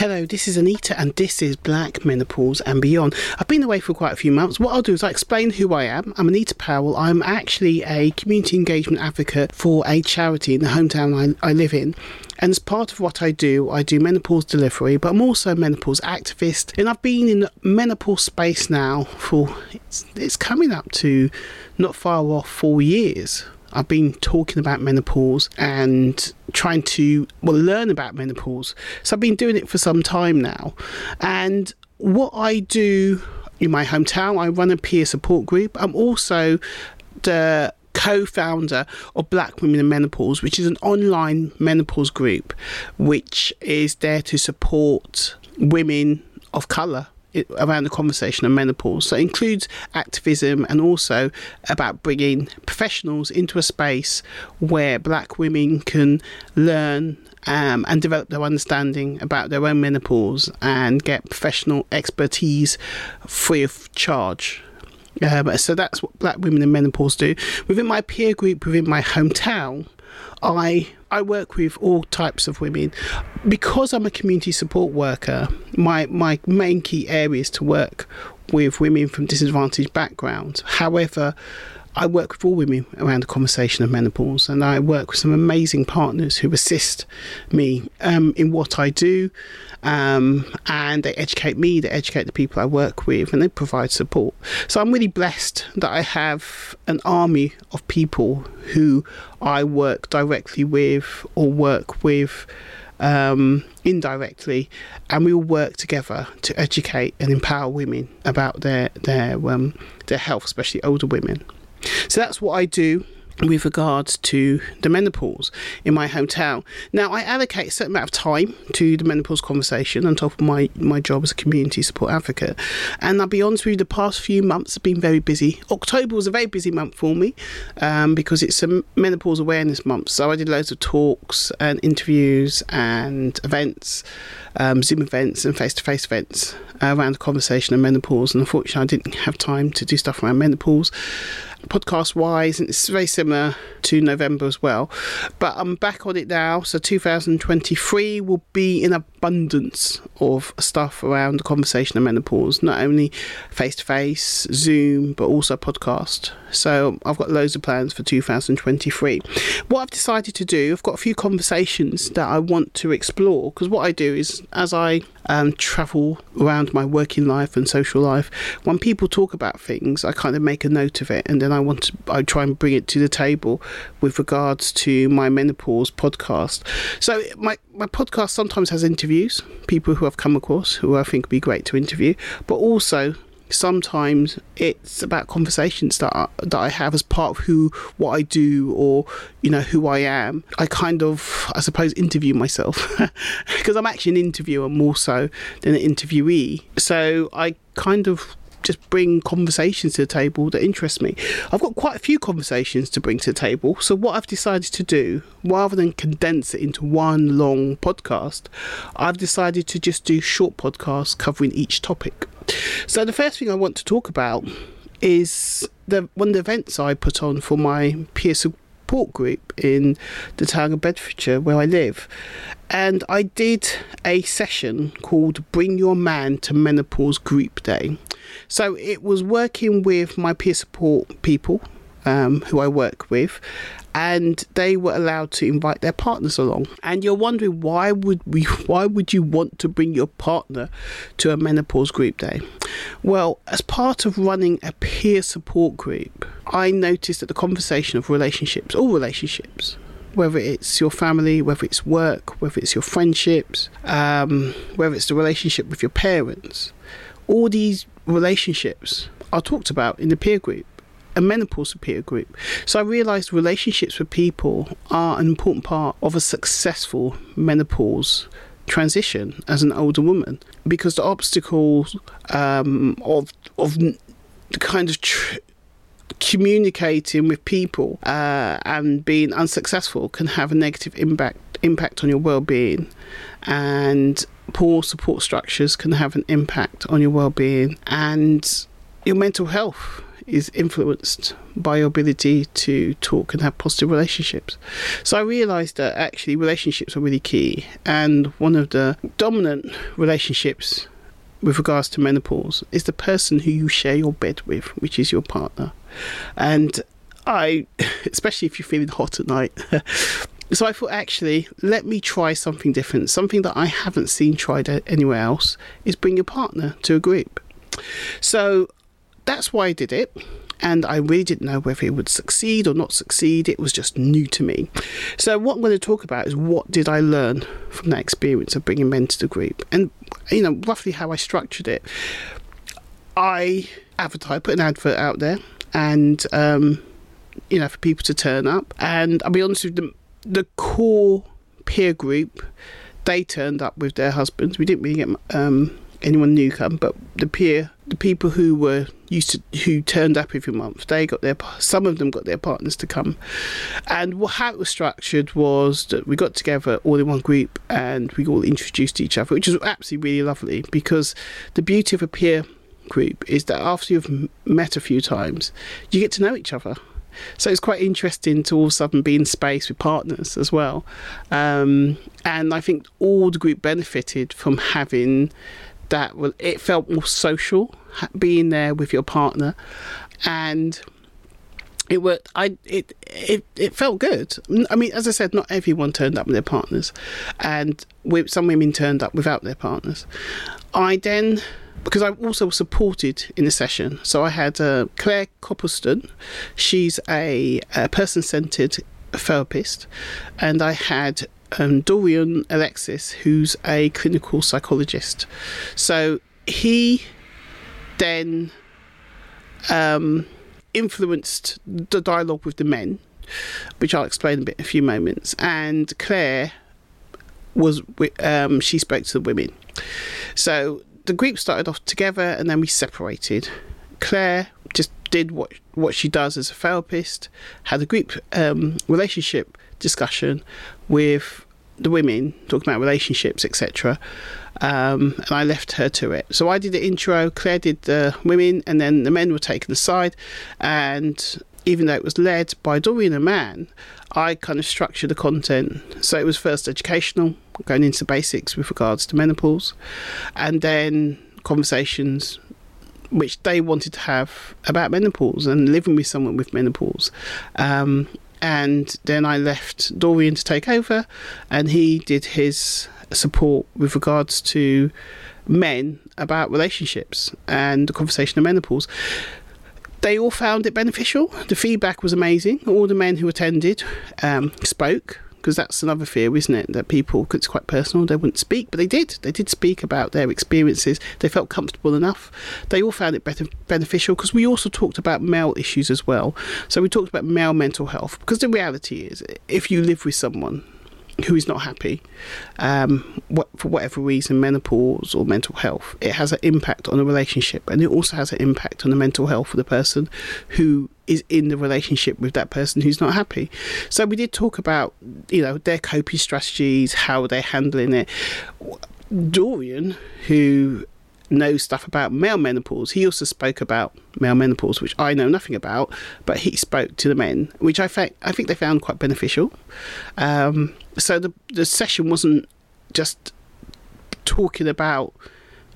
Hello, this is Anita, and this is Black Menopause and Beyond. I've been away for quite a few months. What I'll do is I'll explain who I am. I'm Anita Powell. I'm actually a community engagement advocate for a charity in the hometown I, I live in. And as part of what I do, I do menopause delivery, but I'm also a menopause activist. And I've been in menopause space now for it's, it's coming up to not far off four years. I've been talking about menopause and trying to well learn about menopause. So I've been doing it for some time now. And what I do in my hometown, I run a peer support group. I'm also the co-founder of Black Women in Menopause, which is an online menopause group which is there to support women of colour around the conversation of menopause. So it includes activism and also about bringing professionals into a space where black women can learn um, and develop their understanding about their own menopause and get professional expertise free of charge. Um, so that's what black women in menopause do. Within my peer group, within my hometown, I I work with all types of women. Because I'm a community support worker, my, my main key area is to work with women from disadvantaged backgrounds. However, I work with all women around the conversation of menopause, and I work with some amazing partners who assist me um, in what I do, um, and they educate me, they educate the people I work with, and they provide support. So I'm really blessed that I have an army of people who I work directly with or work with. Um, indirectly, and we all work together to educate and empower women about their their um, their health, especially older women. So that's what I do with regards to the menopause in my hometown. Now, I allocate a certain amount of time to the menopause conversation on top of my, my job as a community support advocate. And I'll be honest with you, the past few months have been very busy. October was a very busy month for me um, because it's a menopause awareness month. So I did loads of talks and interviews and events, um, Zoom events and face to face events around the conversation of menopause. And unfortunately, I didn't have time to do stuff around menopause podcast wise, and it's very similar to November as well. But I'm back on it now, so 2023 will be in abundance of stuff around the conversation of menopause, not only face to face, Zoom, but also podcast. So I've got loads of plans for 2023. What I've decided to do, I've got a few conversations that I want to explore because what I do is as I um, travel around my working life and social life, when people talk about things, I kind of make a note of it and then I want to, I try and bring it to the table with regards to my menopause podcast. So my, my podcast sometimes has interviews, people who I've come across who I think would be great to interview, but also sometimes it's about conversations that I, that I have as part of who what I do or you know who I am. I kind of I suppose interview myself because I'm actually an interviewer more so than an interviewee. So I kind of just bring conversations to the table that interest me. I've got quite a few conversations to bring to the table. So what I've decided to do, rather than condense it into one long podcast, I've decided to just do short podcasts covering each topic. So the first thing I want to talk about is the one of the events I put on for my peer support group in the town of Bedfordshire where I live. And I did a session called Bring Your Man to Menopause Group Day. So it was working with my peer support people um, who I work with, and they were allowed to invite their partners along. And you're wondering why would we why would you want to bring your partner to a menopause group day? Well, as part of running a peer support group, I noticed that the conversation of relationships, all relationships, whether it's your family, whether it's work, whether it's your friendships, um, whether it's the relationship with your parents, all these relationships are talked about in the peer group a menopause peer group. So I realised relationships with people are an important part of a successful menopause transition as an older woman because the obstacles um, of of the kind of tr- communicating with people uh, and being unsuccessful can have a negative impact impact on your well-being and poor support structures can have an impact on your well-being and your mental health is influenced by your ability to talk and have positive relationships. So I realized that actually relationships are really key, and one of the dominant relationships with regards to menopause is the person who you share your bed with, which is your partner. And I, especially if you're feeling hot at night, so I thought actually, let me try something different. Something that I haven't seen tried anywhere else is bring your partner to a group. So that's why I did it. And I really didn't know whether it would succeed or not succeed. It was just new to me. So, what I'm going to talk about is what did I learn from that experience of bringing men to the group and, you know, roughly how I structured it. I advertised, put an advert out there, and, um, you know, for people to turn up. And I'll be honest with them, the core peer group, they turned up with their husbands. We didn't really get um, anyone new come, but the peer, the people who were used to who turned up every month, they got their some of them got their partners to come, and how it was structured was that we got together all in one group and we all introduced each other, which was absolutely really lovely because the beauty of a peer group is that after you've met a few times, you get to know each other. So it's quite interesting to all of a sudden be in space with partners as well. Um, and I think all the group benefited from having that well, it felt more social being there with your partner, and it worked. I it it it felt good. I mean, as I said, not everyone turned up with their partners, and some women turned up without their partners. I then because I also was supported in the session. So I had uh, Claire Copleston. She's a, a person centered therapist, and I had um, Dorian Alexis, who's a clinical psychologist. So he then um, influenced the dialogue with the men, which I'll explain a bit in a few moments. And Claire was um, she spoke to the women. So the group started off together, and then we separated. Claire just did what what she does as a therapist, had a group um, relationship discussion with the women, talking about relationships, etc. Um, and I left her to it. So I did the intro, Claire did the women, and then the men were taken aside. And even though it was led by Dorian and Man, I kind of structured the content. So it was first educational, going into basics with regards to menopause, and then conversations which they wanted to have about menopause and living with someone with menopause. Um, and then I left Dorian to take over, and he did his support with regards to men about relationships and the conversation of menopause. They all found it beneficial. The feedback was amazing. All the men who attended um, spoke because that's another fear, isn't it? That people, it's quite personal, they wouldn't speak, but they did. They did speak about their experiences. They felt comfortable enough. They all found it better, beneficial because we also talked about male issues as well. So we talked about male mental health because the reality is, if you live with someone who is not happy um, what, for whatever reason, menopause or mental health, it has an impact on the relationship and it also has an impact on the mental health of the person who is in the relationship with that person who's not happy. So we did talk about, you know, their coping strategies, how they're handling it. Dorian, who knows stuff about male menopause. He also spoke about male menopause, which I know nothing about, but he spoke to the men, which I think I think they found quite beneficial. Um, so the the session wasn't just talking about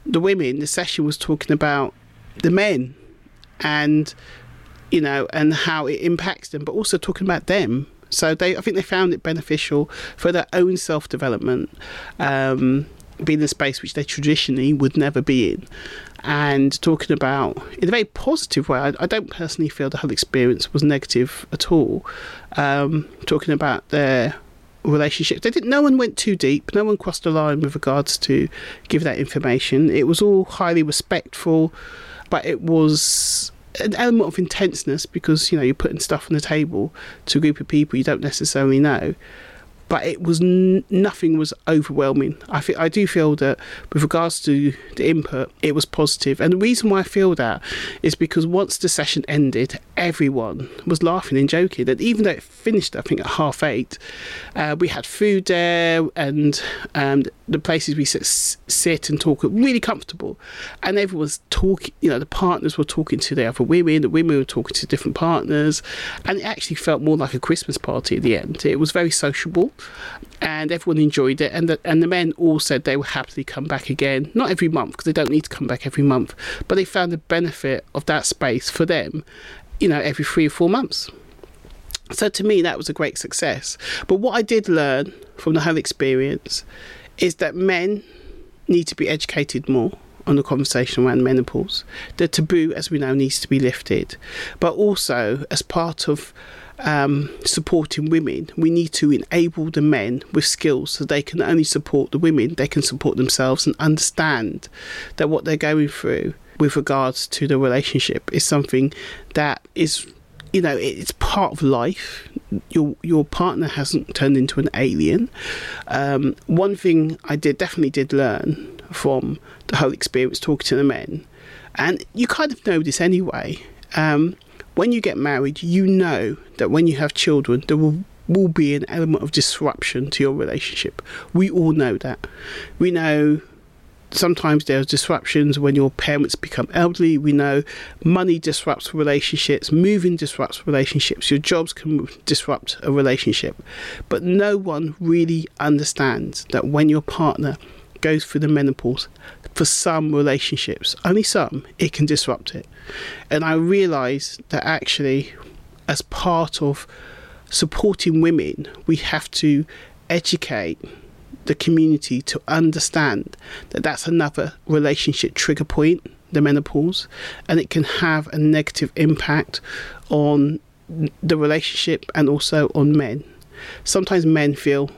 the women. The session was talking about the men, and you know, and how it impacts them, but also talking about them. So they, I think they found it beneficial for their own self development. Um, being in a space which they traditionally would never be in and talking about in a very positive way. I, I don't personally feel the whole experience was negative at all. Um, talking about their relationship, they didn't. No one went too deep. No one crossed the line with regards to give that information. It was all highly respectful, but it was an element of intenseness because you know you're putting stuff on the table to a group of people you don't necessarily know but it was n- nothing was overwhelming. I feel I do feel that with regards to the input, it was positive. positive, and the reason why I feel that is because once the session ended, everyone was laughing and joking, and even though it finished, I think at half eight, uh, we had food there, and um, the places we sit, sit and talk really comfortable, and everyone was talking. You know, the partners were talking to the other women, the women were talking to different partners, and it actually felt more like a Christmas party at the end. It was very sociable and everyone enjoyed it. And the, and the men all said they would happily come back again, not every month because they don't need to come back every month, but they found the benefit of that space for them, you know, every three or four months. So to me, that was a great success. But what I did learn from the whole experience is that men need to be educated more on the conversation around menopause. The taboo, as we know, needs to be lifted. But also, as part of um, supporting women, we need to enable the men with skills so they can only support the women, they can support themselves and understand that what they're going through with regards to the relationship is something that is you know it's part of life. Your your partner hasn't turned into an alien. Um, one thing i did definitely did learn from the whole experience talking to the men. And you kind of know this anyway. Um, when you get married, you know that when you have children, there will will be an element of disruption to your relationship. We all know that. We know sometimes there's disruptions when your parents become elderly. We know money disrupts relationships, moving disrupts relationships, your jobs can disrupt a relationship. But no one really understands that when your partner goes through the menopause, for some relationships, only some, it can disrupt it. And I realised that actually, as part of supporting women, we have to educate the community to understand that that's another relationship trigger point, the menopause, and it can have a negative impact on the relationship and also on men. Sometimes men feel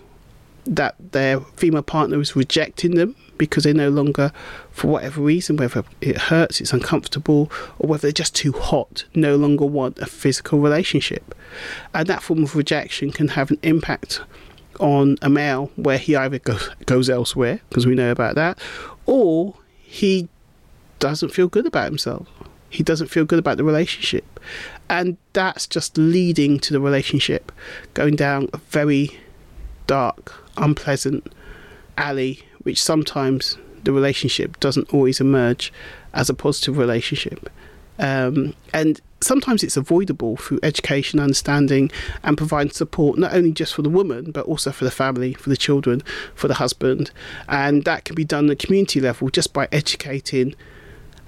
that their female partner is rejecting them because they no longer, for whatever reason, whether it hurts, it's uncomfortable, or whether they're just too hot, no longer want a physical relationship. And that form of rejection can have an impact on a male where he either goes, goes elsewhere, because we know about that, or he doesn't feel good about himself. He doesn't feel good about the relationship. And that's just leading to the relationship going down a very dark, unpleasant alley which sometimes the relationship doesn't always emerge as a positive relationship. Um, and sometimes it's avoidable through education, understanding, and providing support not only just for the woman, but also for the family, for the children, for the husband. And that can be done at community level just by educating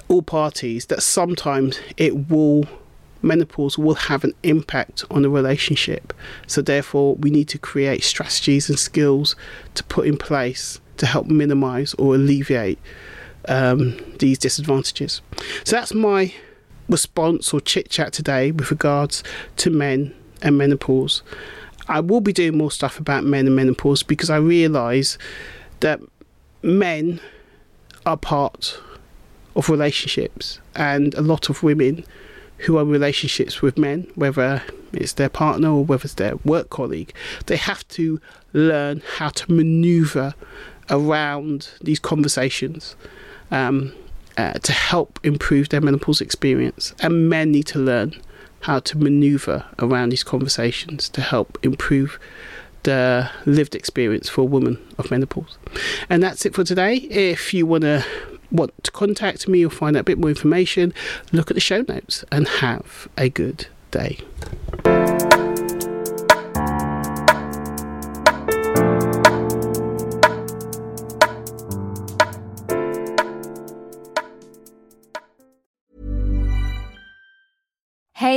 all parties that sometimes it will menopause will have an impact on the relationship. So therefore we need to create strategies and skills to put in place to help minimize or alleviate um, these disadvantages. So that's my response or chit chat today with regards to men and menopause. I will be doing more stuff about men and menopause because I realise that men are part of relationships and a lot of women who are in relationships with men, whether it's their partner or whether it's their work colleague, they have to learn how to maneuver around these conversations um, uh, to help improve their menopause experience. And men need to learn how to maneuver around these conversations to help improve the lived experience for a woman of menopause. And that's it for today. If you want to want to contact me or find out a bit more information, look at the show notes and have a good day.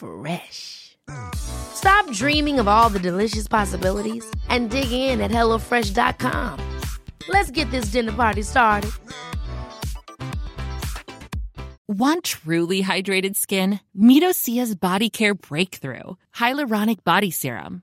Fresh. Stop dreaming of all the delicious possibilities and dig in at HelloFresh.com. Let's get this dinner party started. Want truly hydrated skin? Meet Osea's Body Care Breakthrough Hyaluronic Body Serum.